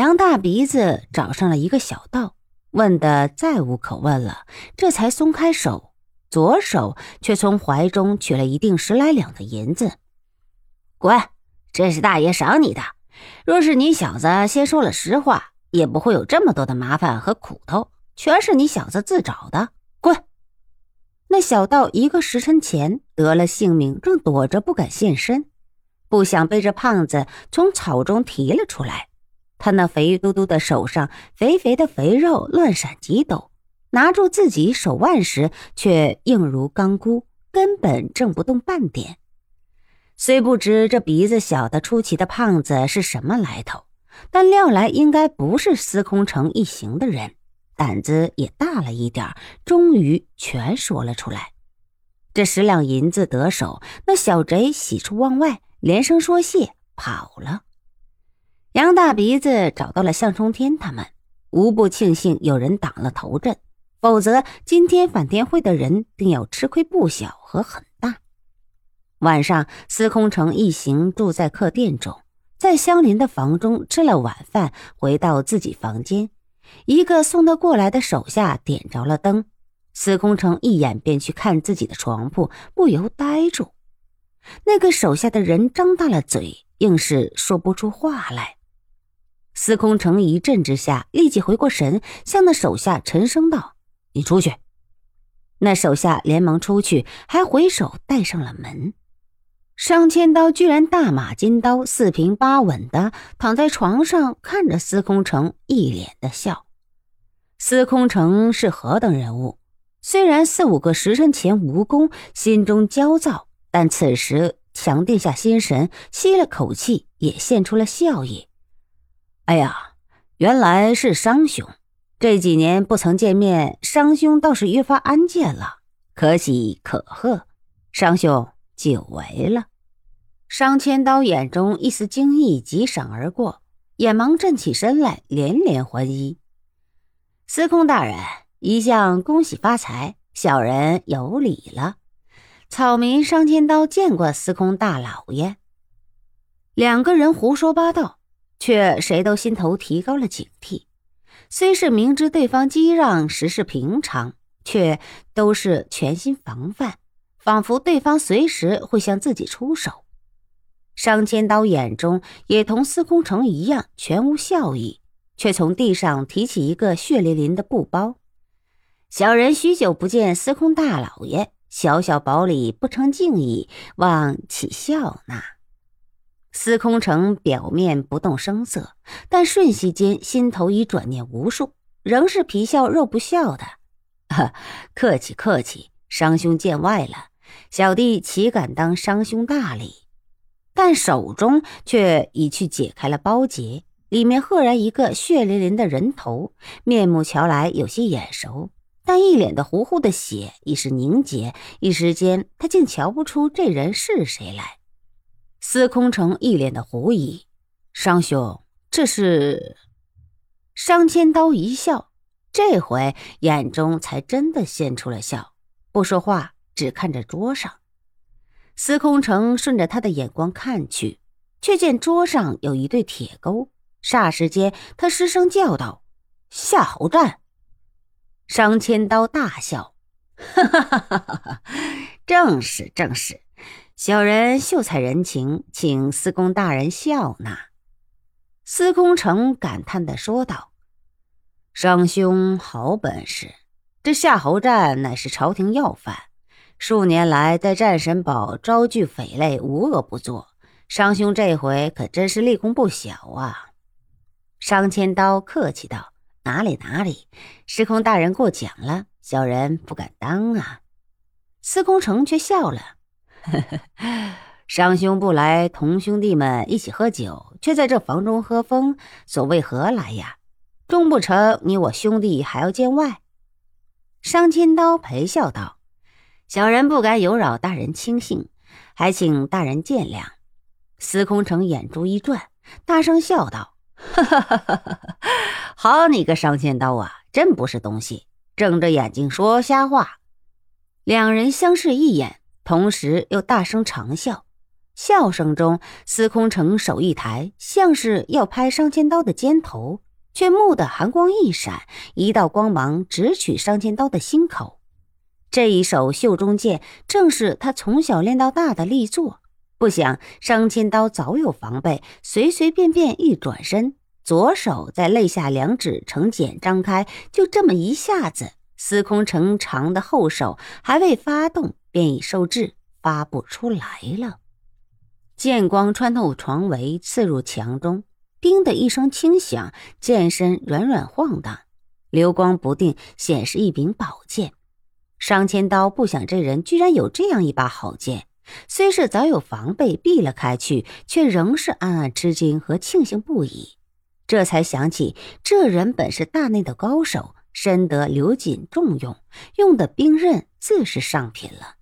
杨大鼻子找上了一个小道，问的再无可问了，这才松开手，左手却从怀中取了一锭十来两的银子。滚！这是大爷赏你的。若是你小子先说了实话，也不会有这么多的麻烦和苦头，全是你小子自找的。滚！那小道一个时辰前得了性命，正躲着不敢现身，不想被这胖子从草中提了出来。他那肥嘟嘟的手上，肥肥的肥肉乱闪几抖，拿住自己手腕时，却硬如钢箍，根本挣不动半点。虽不知这鼻子小的出奇的胖子是什么来头，但料来应该不是司空城一行的人，胆子也大了一点终于全说了出来。这十两银子得手，那小贼喜出望外，连声说谢，跑了。杨大鼻子找到了向冲天他们，无不庆幸有人挡了头阵，否则今天反天会的人定要吃亏不小和很大。晚上，司空城一行住在客店中，在相邻的房中吃了晚饭，回到自己房间。一个送他过来的手下点着了灯，司空城一眼便去看自己的床铺，不由呆住。那个手下的人张大了嘴，硬是说不出话来。司空城一震之下，立即回过神，向那手下沉声道：“你出去。”那手下连忙出去，还回手带上了门。商千刀居然大马金刀，四平八稳的躺在床上，看着司空城，一脸的笑。司空城是何等人物？虽然四五个时辰前无功，心中焦躁，但此时强定下心神，吸了口气，也现出了笑意。哎呀，原来是商兄，这几年不曾见面，商兄倒是越发安健了，可喜可贺。商兄久违了。商千刀眼中一丝惊异急闪而过，眼忙站起身来，连连还衣。司空大人，一向恭喜发财，小人有礼了。草民商千刀见过司空大老爷。两个人胡说八道，却谁都心头提高了警惕。虽是明知对方激让实是平常，却都是全心防范，仿佛对方随时会向自己出手。商千刀眼中也同司空城一样全无笑意，却从地上提起一个血淋淋的布包。小人许久不见司空大老爷，小小薄礼不成敬意，望起笑纳。司空城表面不动声色，但瞬息间心头已转念无数，仍是皮笑肉不笑的。呵客气客气，商兄见外了，小弟岂敢当商兄大礼？但手中却已去解开了包结，里面赫然一个血淋淋的人头，面目瞧来有些眼熟，但一脸的糊糊的血已是凝结，一时间他竟瞧不出这人是谁来。司空城一脸的狐疑：“商兄，这是？”商千刀一笑，这回眼中才真的现出了笑，不说话，只看着桌上。司空城顺着他的眼光看去，却见桌上有一对铁钩。霎时间，他失声叫道：“夏侯战！”商千刀大笑：“哈哈哈哈哈！正是正是，小人秀才人情，请司空大人笑纳。”司空城感叹的说道：“商兄好本事，这夏侯战乃是朝廷要犯。”数年来，在战神堡招聚匪类，无恶不作。商兄这回可真是立功不小啊！商千刀客气道：“哪里哪里，司空大人过奖了，小人不敢当啊。”司空城却笑了：“，商兄不来同兄弟们一起喝酒，却在这房中喝风，所谓何来呀？终不成你我兄弟还要见外？”商千刀陪笑道。小人不敢有扰大人清兴，还请大人见谅。司空城眼珠一转，大声笑道：“哈哈哈哈哈！好你个商千刀啊，真不是东西，睁着眼睛说瞎话。”两人相视一眼，同时又大声长笑。笑声中，司空城手一抬，像是要拍商千刀的肩头，却蓦地寒光一闪，一道光芒直取商千刀的心口。这一手袖中剑，正是他从小练到大的力作。不想商千刀早有防备，随随便便一转身，左手在肋下两指成茧张开，就这么一下子，司空城长的后手还未发动，便已受制，发不出来了。剑光穿透床围，刺入墙中，叮的一声轻响，剑身软软晃荡，流光不定，显是一柄宝剑。商千刀不想这人居然有这样一把好剑，虽是早有防备避了开去，却仍是暗暗吃惊和庆幸不已。这才想起这人本是大内的高手，深得刘瑾重用，用的兵刃自是上品了。